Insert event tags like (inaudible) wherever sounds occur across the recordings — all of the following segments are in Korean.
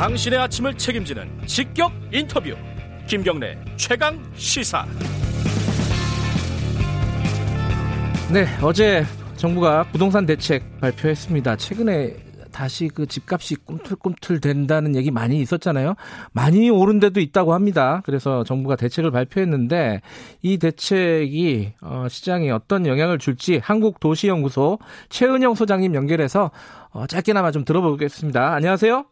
당신의 아침을 책임지는 직격 인터뷰 김경래 최강 시사 네 어제 정부가 부동산 대책 발표했습니다 최근에 다시 그 집값이 꿈틀꿈틀 된다는 얘기 많이 있었잖아요. 많이 오른 데도 있다고 합니다. 그래서 정부가 대책을 발표했는데 이 대책이 어, 시장에 어떤 영향을 줄지 한국도시연구소 최은영 소장님 연결해서 어, 짧게나마 좀 들어보겠습니다. 안녕하세요.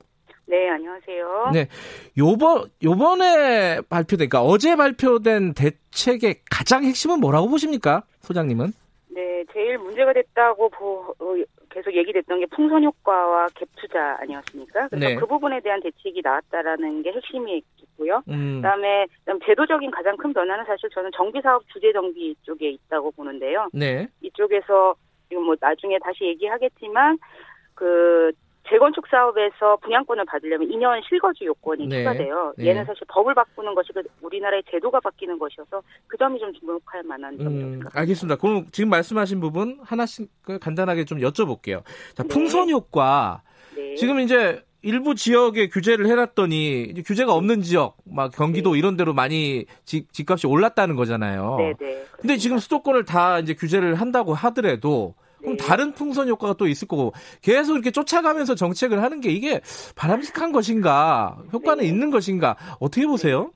네, 안녕하세요. 네. 요번, 요번에 발표된, 그러니까 어제 발표된 대책의 가장 핵심은 뭐라고 보십니까? 소장님은? 네, 제일 문제가 됐다고 보, 어, 계속 얘기됐던 게 풍선 효과와 갭 투자 아니었습니까? 그래서 네. 그 부분에 대한 대책이 나왔다라는 게 핵심이 있고요. 음, 그다음에 그다음 제도적인 가장 큰 변화는 사실 저는 정비 사업 주재 정비 쪽에 있다고 보는데요. 네. 이쪽에서 지금 뭐 나중에 다시 얘기하겠지만 그 재건축 사업에서 분양권을 받으려면 2년 실거주 요건이 네. 추가돼요. 네. 얘는 사실 법을 바꾸는 것이 그 우리나라의 제도가 바뀌는 것이어서 그 점이 좀 주목할 만한 음, 생각합니다. 알겠습니다. 그럼 지금 말씀하신 부분 하나씩 간단하게 좀 여쭤볼게요. 자, 네. 풍선 효과. 네. 지금 이제 일부 지역에 규제를 해놨더니 규제가 없는 지역, 막 경기도 이런 데로 많이 집, 집값이 올랐다는 거잖아요. 네, 네. 근데 지금 수도권을 다 이제 규제를 한다고 하더라도 그럼 네. 다른 풍선 효과가 또 있을 거고 계속 이렇게 쫓아가면서 정책을 하는 게 이게 바람직한 것인가 효과는 네. 있는 것인가 어떻게 보세요?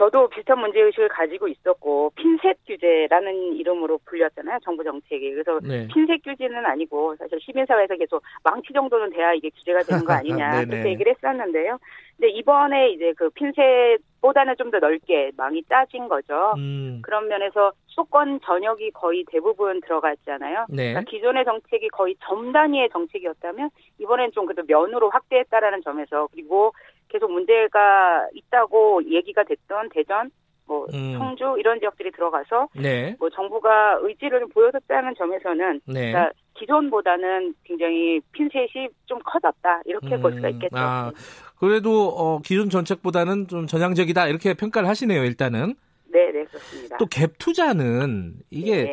저도 비슷한 문제의식을 가지고 있었고 핀셋 규제라는 이름으로 불렸잖아요 정부 정책이 그래서 네. 핀셋 규제는 아니고 사실 시민사회에서 계속 망치 정도는 돼야 이게 규제가 되는 거 아니냐. (laughs) 그렇게 얘기를 했었는데요 근데 이번에 이제 그 핀셋보다는 좀 더 넓게 망이 짜진 거죠 음, 그런 면에서 수도권 전역이 거의 대부분 들어갔잖아요 네. 그러니까 기존의 정책이 거의 점 단위의 정책이었다면 이번엔 좀 그래도 면으로 확대했다라는 점에서 그리고 계속 문제가 있다고 얘기가 됐던 대전, 뭐 음. 청주 이런 지역들이 들어가서 네. 뭐 정부가 의지를 보여줬다는 점에서는 네. 그러니까 기존보다는 굉장히 핀셋이 좀 커졌다 이렇게 볼 수가 음, 있겠죠. 아, 그래도 어, 기존 정책보다는 좀 전향적이다 이렇게 평가를 하시네요. 일단은 네, 네 그렇습니다. 또 갭 투자는 이게 네,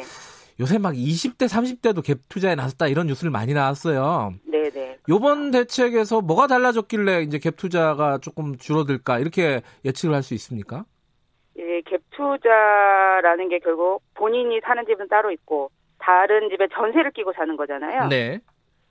요새 막 20대, 30대도 갭 투자에 나섰다 이런 뉴스를 많이 나왔어요. 네, 네. 요번 대책에서 뭐가 달라졌길래 이제 갭 투자가 조금 줄어들까 이렇게 예측을 할 수 있습니까? 예, 갭 투자라는 게 결국 본인이 사는 집은 따로 있고 다른 집에 전세를 끼고 사는 거잖아요. 네.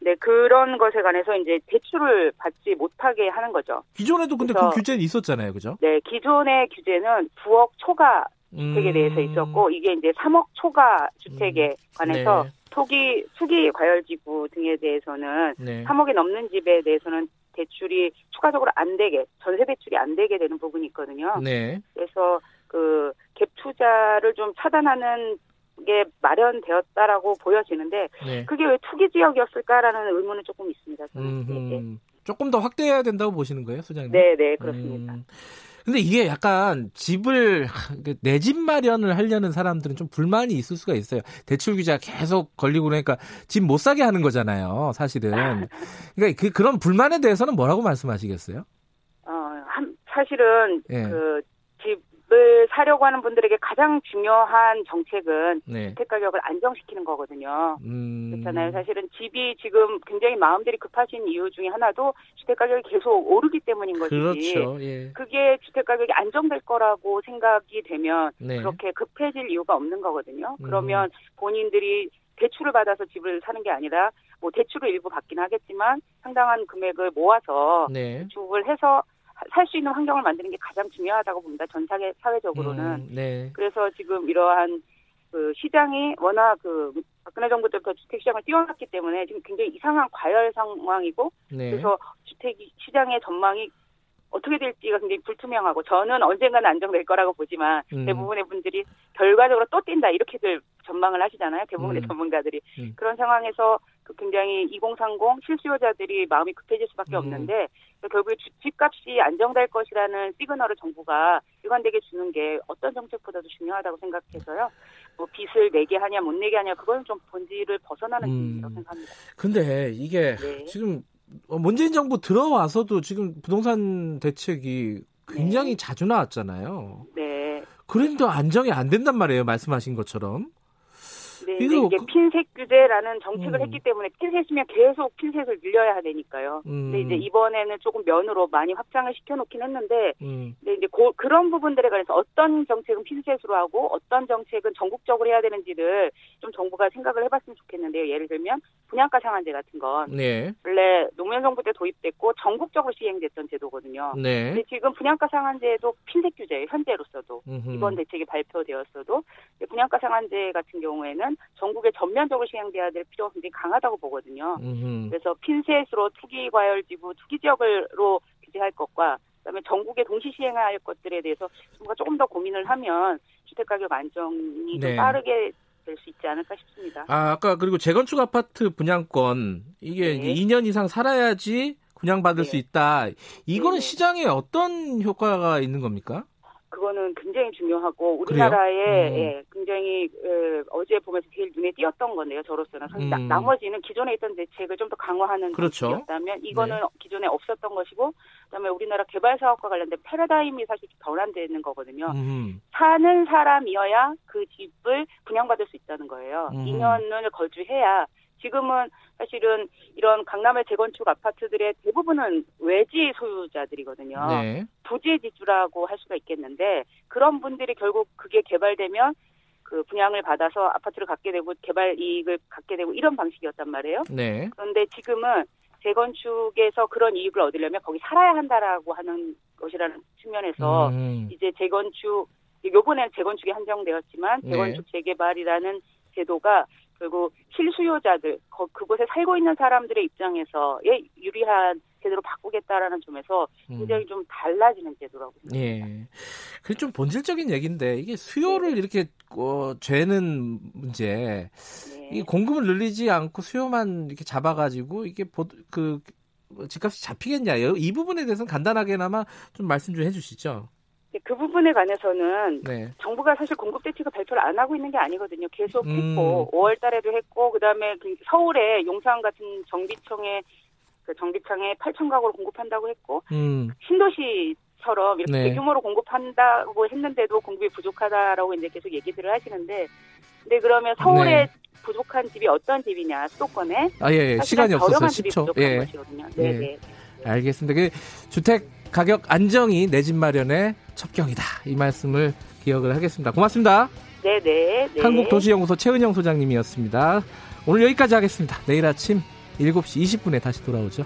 네, 그런 것에 관해서 이제 대출을 받지 못하게 하는 거죠. 기존에도 근데 그 규제는 있었잖아요. 그죠? 네, 기존의 규제는 9억 초과 음, 주택에 대해서 있었고 이게 이제 3억 초과 주택에 관해서 네. 토기 투기 과열지구 등에 대해서는 네. 3억이 넘는 집에 대해서는 대출이 추가적으로 안 되게 전세 대출이 안 되게 되는 부분이 있거든요. 네. 그래서 그 갭 투자를 좀 차단하는 게 마련되었다라고 보여지는데 네. 그게 왜 투기 지역이었을까라는 의문은 조금 있습니다. 저는. 네, 조금 더 확대해야 된다고 보시는 거예요, 소장님? 네, 네, 그렇습니다. 음, 근데 이게 약간 집을 내 집 마련을 하려는 사람들은 좀 불만이 있을 수가 있어요. 대출 규제가 계속 걸리고 그러니까 집 못 사게 하는 거잖아요, 사실은. 그러니까 그 그런 불만에 대해서는 뭐라고 말씀하시겠어요? 어, 한, 사실은 예. 그 하는 분들에게 가장 중요한 정책은 네. 주택 가격을 안정시키는 거거든요. 음. 그렇잖아요. 사실은 집이 지금 굉장히 마음들이 급하신 이유 중에 하나도 주택 가격이 계속 오르기 때문인 것이지. 그렇죠. 예. 그게 주택 가격이 안정될 거라고 생각이 되면 네. 그렇게 급해질 이유가 없는 거거든요. 음. 그러면 본인들이 대출을 받아서 집을 사는 게 아니라 뭐 대출을 일부 받긴 하겠지만 상당한 금액을 모아서 네. 주택을 해서 살 수 있는 환경을 만드는 게 가장 중요하다고 봅니다. 전 사회, 사회적으로는. 음, 네. 그래서 지금 이러한 그 시장이 워낙 그 박근혜 정부 때부터 주택 시장을 띄워놨기 때문에 지금 굉장히 이상한 과열 상황이고 네. 그래서 주택 시장의 전망이 어떻게 될지가 굉장히 불투명하고 저는 언젠가는 안정될 거라고 보지만 음. 대부분의 분들이 결과적으로 또 뛴다 이렇게들 전망을 하시잖아요. 대부분의 음. 전문가들이 음. 그런 상황에서 그 굉장히 2030 실수요자들이 마음이 급해질 수밖에 음. 없는데 결국에 주- 집값이 안정될 것이라는 시그널을 정부가 일관되게 주는 게 어떤 정책보다도 중요하다고 생각해서요. 뭐 빚을 내게 하냐 못 내게 하냐 그건 좀 본질을 벗어나는 음. 문제라고 생각합니다. 근데 이게 네. 지금 어, 문재인 정부 들어와서도 지금 부동산 대책이 굉장히 네. 자주 나왔잖아요. 네. 그런데 안정이 안 된단 말이에요. 말씀하신 것처럼. 이제 이거 이게 그- 핀셋 규제라는 정책을 음. 했기 때문에 핀셋이면 계속 핀셋을 늘려야 되니까요. 음. 근데 이제 이번에는 조금 면으로 많이 확장을 시켜놓긴 했는데 음. 근데 이제 고- 그런 부분들에 관해서 어떤 정책은 핀셋으로 하고 어떤 정책은 전국적으로 해야 되는지를 좀 정부가 생각을 해봤으면 좋겠는데요. 예를 들면 분양가 상한제 같은 건 네. 원래 노무현 정부 때 도입됐고 전국적으로 시행됐던 제도거든요. 네. 근데 지금 분양가 상한제도 핀셋 규제예요. 현재로서도. 음흠. 이번 대책이 발표되었어도 분양가 상한제 같은 경우에는 전국에 전면적으로 시행돼야 될 필요가 굉장히 강하다고 보거든요. 음흠. 그래서 핀셋으로 투기 과열 지구 투기 지역으로 규제할 것과 그다음에 전국에 동시 시행해야 할 것들에 대해서 정부가 조금 더 고민을 하면 주택 가격 안정이 네. 좀 빠르게 될 수 있지 않을까 싶습니다. 아, 아까 그리고 재건축 아파트 분양권 이게 네. 이제 2년 이상 살아야지 분양받을 네. 수 있다. 이거는 네. 시장에 어떤 효과가 있는 겁니까? 그거는 굉장히 중요하고? 우리나라에 음. 예, 굉장히 에, 어제 보면서 제일 눈에 띄었던 건데요. 저로서는 사실 나, 음. 나 머지는 기존에 있던 대책을 좀 더 강화하는 그렇죠. 정책이었다면 이거는 기존에 없었던 것이고 그다음에 우리나라 개발 사업과 관련된 패러다임이 사실 변환되는 거거든요. 음. 사는 사람이어야 그 집을 분양받을 수 있다는 거예요. 음. 2년을 거주해야 지금은 사실은 이런 강남의 재건축 아파트들의 대부분은 외지 소유자들이거든요. 네. 부재 지주라고 할 수가 있겠는데 그런 분들이 결국 그게 개발되면 그 분양을 받아서 아파트를 갖게 되고 개발 이익을 갖게 되고 이런 방식이었단 말이에요. 네. 그런데 지금은 재건축에서 그런 이익을 얻으려면 거기 살아야 한다라고 하는 것이라는 측면에서 음. 이제 재건축 요번엔 재건축이 한정되었지만 네. 재건축 재개발이라는 제도가 결국 실수요자들 거- 그곳에 살고 있는 사람들의 입장에서의 유리한 제도로 바꾸겠다라는 점에서 음. 굉장히 좀 달라지는 제도라고 생각합니다. 예. 그게 좀 본질적인 얘기인데 이게 수요를 네. 이렇게 어, 죄는 문제. 네. 이 공급을 늘리지 않고 수요만 이렇게 잡아가지고 이게 보, 그 집값이 잡히겠냐? 이 부분에 대해서는 간단하게나마 좀 말씀 좀 해주시죠. 그 부분에 관해서는 네. 정부가 사실 공급 대책을 발표를 안 하고 있는 게 아니거든요. 계속 음. 했고 5월 달에도 했고 그다음에 그 서울에 용산 같은 정비청에 그 정비창에 8천 가구를 공급한다고 했고 음. 신도시처럼 이렇게 네. 대규모로 공급한다고 했는데도 공급이 부족하다라고 이제 계속 얘기들을 하시는데 근데 그러면 서울에 네. 부족한 집이 어떤 집이냐 수도권에 아, 예, 예. 시간이 없어서 저렴한 집이 10초. 부족한 예. 것이거든요. 예. 네네. 알겠습니다. 그 주택 가격 안정이 내 집 마련의 첩경이다. 이 말씀을 기억을 하겠습니다. 고맙습니다. 네네. 네. 한국도시연구소 최은영 소장님이었습니다. 오늘 여기까지 하겠습니다. 내일 아침 7시 20분에 다시 돌아오죠.